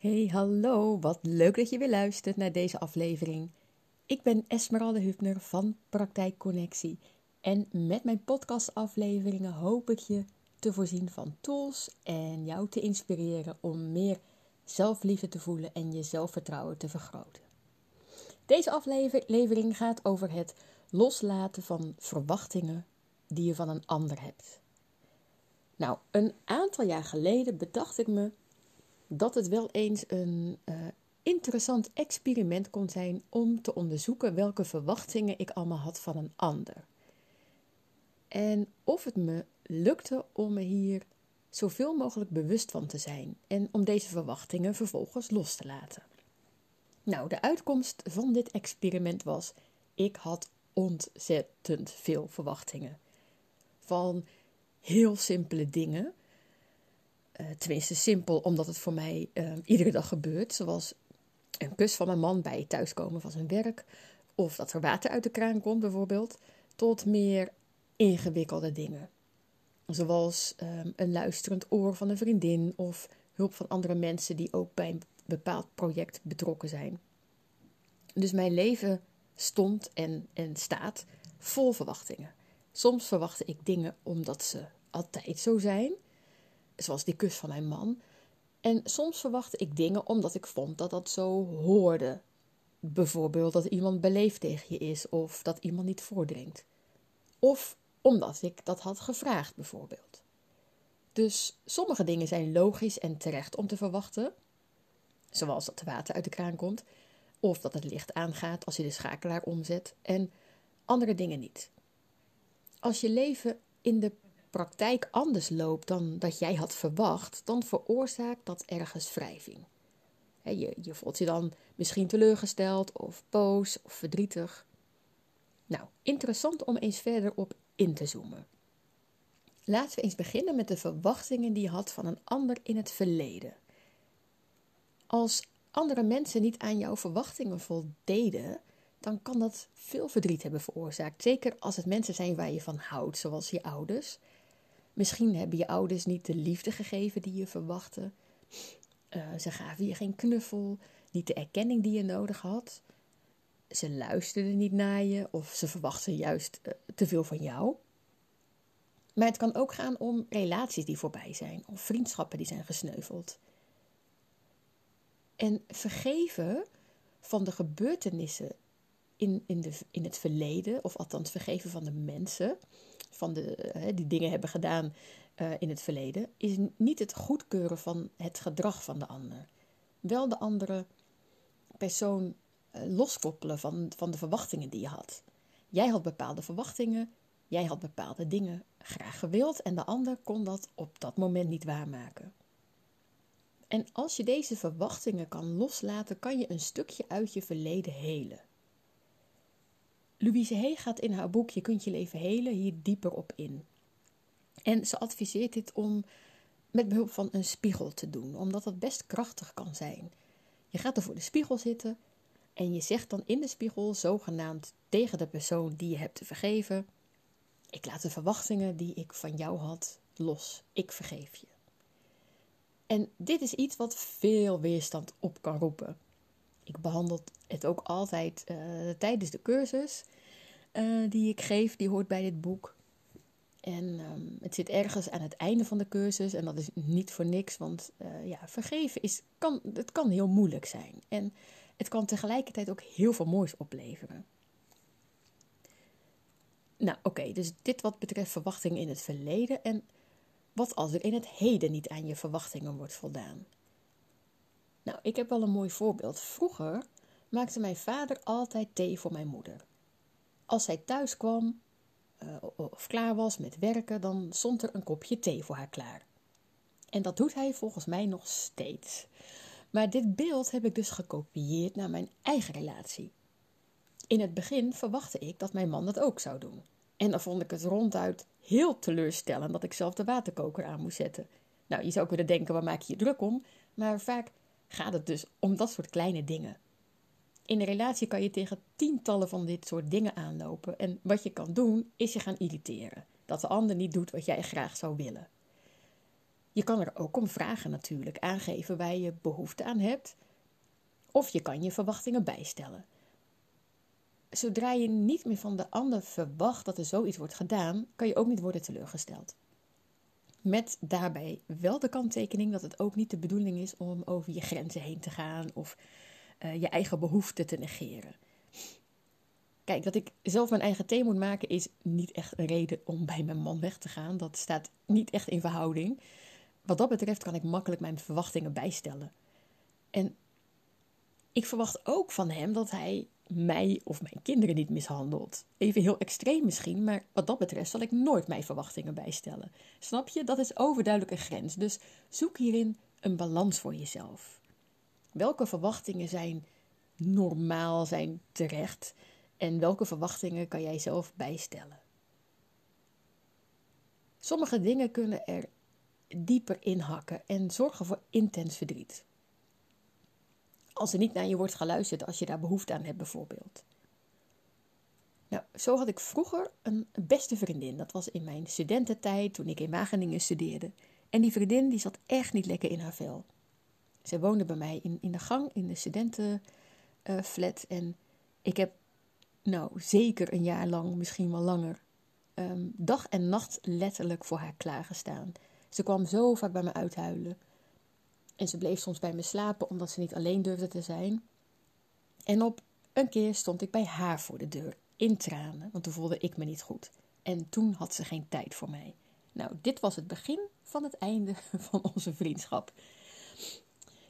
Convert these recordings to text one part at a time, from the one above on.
Hey, hallo, wat leuk dat je weer luistert naar deze aflevering. Ik ben Esmeralda Hübner van Praktijkconnectie en met mijn podcastafleveringen hoop ik je te voorzien van tools en jou te inspireren om meer zelfliefde te voelen en je zelfvertrouwen te vergroten. Deze aflevering gaat over het loslaten van verwachtingen die je van een ander hebt. Nou, een aantal jaar geleden bedacht ik me dat het wel eens een uh, interessant experiment kon zijn om te onderzoeken welke verwachtingen ik allemaal had van een ander. En of het me lukte om me hier zoveel mogelijk bewust van te zijn en om deze verwachtingen vervolgens los te laten. Nou, de uitkomst van dit experiment was: ik had ontzettend veel verwachtingen. Van heel simpele dingen. Uh, tenminste, simpel omdat het voor mij uh, iedere dag gebeurt. Zoals een kus van mijn man bij het thuiskomen van zijn werk. Of dat er water uit de kraan komt, bijvoorbeeld. Tot meer ingewikkelde dingen. Zoals um, een luisterend oor van een vriendin. Of hulp van andere mensen die ook bij een bepaald project betrokken zijn. Dus mijn leven stond en, en staat vol verwachtingen. Soms verwachtte ik dingen omdat ze altijd zo zijn, zoals die kus van mijn man. En soms verwachtte ik dingen omdat ik vond dat dat zo hoorde. Bijvoorbeeld dat iemand beleefd tegen je is of dat iemand niet voordringt. Of omdat ik dat had gevraagd, bijvoorbeeld. Dus sommige dingen zijn logisch en terecht om te verwachten, zoals dat er water uit de kraan komt, of dat het licht aangaat als je de schakelaar omzet, en andere dingen niet. Als je leven in de praktijk anders loopt dan dat jij had verwacht, dan veroorzaakt dat ergens wrijving. Je, je voelt je dan misschien teleurgesteld of boos of verdrietig. Nou, interessant om eens verder op in te zoomen. Laten we eens beginnen met de verwachtingen die je had van een ander in het verleden. Als andere mensen niet aan jouw verwachtingen voldeden, dan kan dat veel verdriet hebben veroorzaakt. Zeker als het mensen zijn waar je van houdt, zoals je ouders. Misschien hebben je ouders niet de liefde gegeven die je verwachtte. Uh, ze gaven je geen knuffel, niet de erkenning die je nodig had. Ze luisterden niet naar je of ze verwachten juist uh, te veel van jou. Maar het kan ook gaan om relaties die voorbij zijn of vriendschappen die zijn gesneuveld. En vergeven van de gebeurtenissen in, in, de, in het verleden, of althans vergeven van de mensen, van de, die dingen hebben gedaan uh, in het verleden, is niet het goedkeuren van het gedrag van de ander. Wel de andere persoon uh, loskoppelen van, van de verwachtingen die je had. Jij had bepaalde verwachtingen, jij had bepaalde dingen graag gewild en de ander kon dat op dat moment niet waarmaken. En als je deze verwachtingen kan loslaten, kan je een stukje uit je verleden helen. Louise Hay gaat in haar boek Je kunt je leven helen hier dieper op in. En ze adviseert dit om met behulp van een spiegel te doen, omdat dat best krachtig kan zijn. Je gaat er voor de spiegel zitten en je zegt dan in de spiegel zogenaamd tegen de persoon die je hebt te vergeven: Ik laat de verwachtingen die ik van jou had los. Ik vergeef je. En dit is iets wat veel weerstand op kan roepen. Ik behandel het ook altijd uh, tijdens de cursus uh, die ik geef, die hoort bij dit boek. En um, het zit ergens aan het einde van de cursus en dat is niet voor niks, want uh, ja, vergeven is, kan, het kan heel moeilijk zijn. En het kan tegelijkertijd ook heel veel moois opleveren. Nou, oké, dus dit wat betreft verwachtingen in het verleden. En wat als er in het heden niet aan je verwachtingen wordt voldaan? Nou, ik heb wel een mooi voorbeeld. Vroeger maakte mijn vader altijd thee voor mijn moeder. Als zij thuis kwam uh, of klaar was met werken, dan stond er een kopje thee voor haar klaar. En dat doet hij volgens mij nog steeds. Maar dit beeld heb ik dus gekopieerd naar mijn eigen relatie. In het begin verwachtte ik dat mijn man dat ook zou doen. En dan vond ik het ronduit heel teleurstellend dat ik zelf de waterkoker aan moest zetten. Nou, je zou kunnen denken, waar maak je je druk om? Maar vaak gaat het dus om dat soort kleine dingen. In een relatie kan je tegen tientallen van dit soort dingen aanlopen. En wat je kan doen, is je gaan irriteren. Dat de ander niet doet wat jij graag zou willen. Je kan er ook om vragen natuurlijk, aangeven waar je behoefte aan hebt. Of je kan je verwachtingen bijstellen. Zodra je niet meer van de ander verwacht dat er zoiets wordt gedaan, kan je ook niet worden teleurgesteld. Met daarbij wel de kanttekening dat het ook niet de bedoeling is om over je grenzen heen te gaan of uh, je eigen behoeften te negeren. Kijk, dat ik zelf mijn eigen thee moet maken is niet echt een reden om bij mijn man weg te gaan. Dat staat niet echt in verhouding. Wat dat betreft kan ik makkelijk mijn verwachtingen bijstellen. En ik verwacht ook van hem dat hij mij of mijn kinderen niet mishandelt. Even heel extreem misschien, maar wat dat betreft zal ik nooit mijn verwachtingen bijstellen. Snap je? Dat is overduidelijk een grens. Dus zoek hierin een balans voor jezelf. Welke verwachtingen zijn normaal, zijn terecht en welke verwachtingen kan jij zelf bijstellen? Sommige dingen kunnen er dieper inhakken en zorgen voor intens verdriet. Als er niet naar je wordt geluisterd als je daar behoefte aan hebt, bijvoorbeeld. Nou, zo had ik vroeger een beste vriendin. Dat was in mijn studententijd, toen ik in Wageningen studeerde. En die vriendin die zat echt niet lekker in haar vel. Zij woonde bij mij in, in de gang, in de studentenflat. en ik heb, nou, zeker een jaar lang, misschien wel langer, ehm, dag en nacht letterlijk voor haar klaargestaan. Ze kwam zo vaak bij me uithuilen. En ze bleef soms bij me slapen omdat ze niet alleen durfde te zijn. En op een keer stond ik bij haar voor de deur, in tranen, want toen voelde ik me niet goed. En toen had ze geen tijd voor mij. Nou, dit was het begin van het einde van onze vriendschap.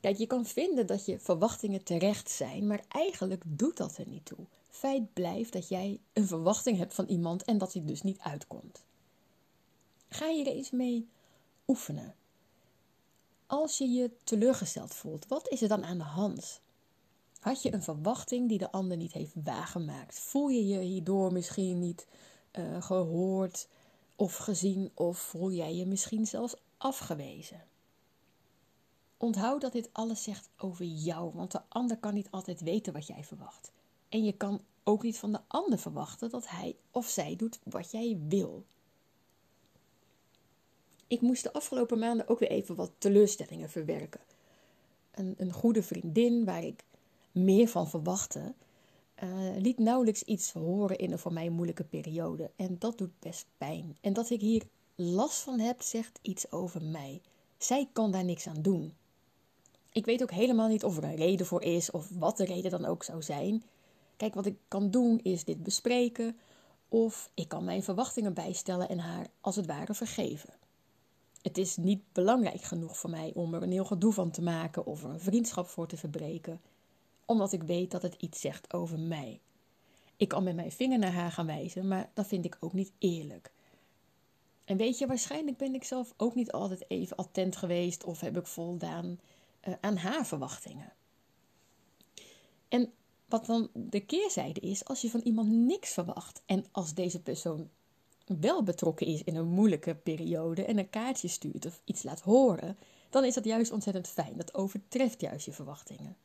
Kijk, je kan vinden dat je verwachtingen terecht zijn, maar eigenlijk doet dat er niet toe. Feit blijft dat jij een verwachting hebt van iemand en dat die dus niet uitkomt. Ga je er eens mee oefenen. Als je je teleurgesteld voelt, wat is er dan aan de hand? Had je een verwachting die de ander niet heeft waargemaakt? Voel je je hierdoor misschien niet uh, gehoord of gezien of voel jij je misschien zelfs afgewezen? Onthoud dat dit alles zegt over jou, want de ander kan niet altijd weten wat jij verwacht. En je kan ook niet van de ander verwachten dat hij of zij doet wat jij wil. Ik moest de afgelopen maanden ook weer even wat teleurstellingen verwerken. Een, een goede vriendin waar ik meer van verwachtte, uh, liet nauwelijks iets horen in een voor mij moeilijke periode. En dat doet best pijn. En dat ik hier last van heb, zegt iets over mij. Zij kan daar niks aan doen. Ik weet ook helemaal niet of er een reden voor is of wat de reden dan ook zou zijn. Kijk, wat ik kan doen is dit bespreken of ik kan mijn verwachtingen bijstellen en haar als het ware vergeven. Het is niet belangrijk genoeg voor mij om er een heel gedoe van te maken of er een vriendschap voor te verbreken, omdat ik weet dat het iets zegt over mij. Ik kan met mijn vinger naar haar gaan wijzen, maar dat vind ik ook niet eerlijk. En weet je, waarschijnlijk ben ik zelf ook niet altijd even attent geweest of heb ik voldaan uh, aan haar verwachtingen. En wat dan de keerzijde is, als je van iemand niks verwacht en als deze persoon wel betrokken is in een moeilijke periode en een kaartje stuurt of iets laat horen, dan is dat juist ontzettend fijn. Dat overtreft juist je verwachtingen.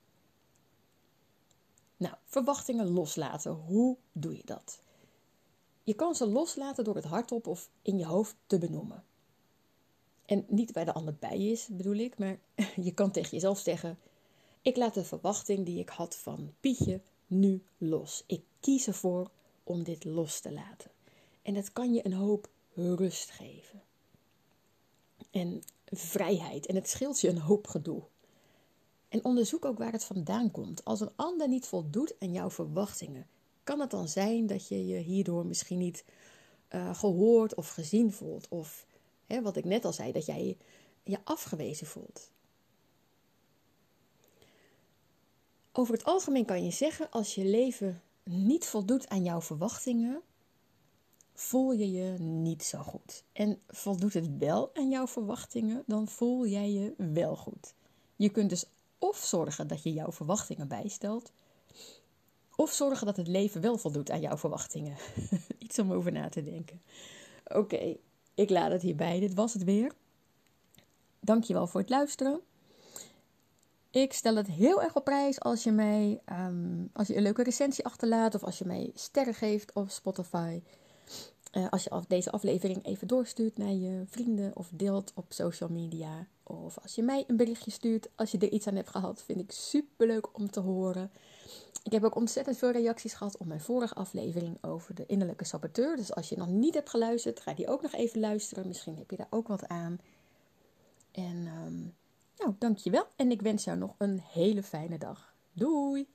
Nou, verwachtingen loslaten. Hoe doe je dat? Je kan ze loslaten door het hardop of in je hoofd te benoemen. En niet waar de ander bij is, bedoel ik, maar je kan tegen jezelf zeggen: Ik laat de verwachting die ik had van Pietje nu los. Ik kies ervoor om dit los te laten. En dat kan je een hoop rust geven. En vrijheid. En het scheelt je een hoop gedoe. En onderzoek ook waar het vandaan komt. Als een ander niet voldoet aan jouw verwachtingen, kan het dan zijn dat je je hierdoor misschien niet uh, gehoord of gezien voelt. Of hè, wat ik net al zei, dat jij je afgewezen voelt. Over het algemeen kan je zeggen, als je leven niet voldoet aan jouw verwachtingen, voel je je niet zo goed. En voldoet het wel aan jouw verwachtingen, dan voel jij je wel goed. Je kunt dus of zorgen dat je jouw verwachtingen bijstelt, of zorgen dat het leven wel voldoet aan jouw verwachtingen. Iets om over na te denken. Oké, ik laat het hierbij. Dit was het weer. Dankjewel voor het luisteren. Ik stel het heel erg op prijs als je mij um, als je een leuke recensie achterlaat of als je mij sterren geeft op Spotify. Uh, als je deze aflevering even doorstuurt naar je vrienden of deelt op social media. Of als je mij een berichtje stuurt als je er iets aan hebt gehad, vind ik super leuk om te horen. Ik heb ook ontzettend veel reacties gehad op mijn vorige aflevering over de innerlijke saboteur. Dus als je nog niet hebt geluisterd, ga die ook nog even luisteren. Misschien heb je daar ook wat aan. En um, nou, dankjewel. En ik wens jou nog een hele fijne dag. Doei!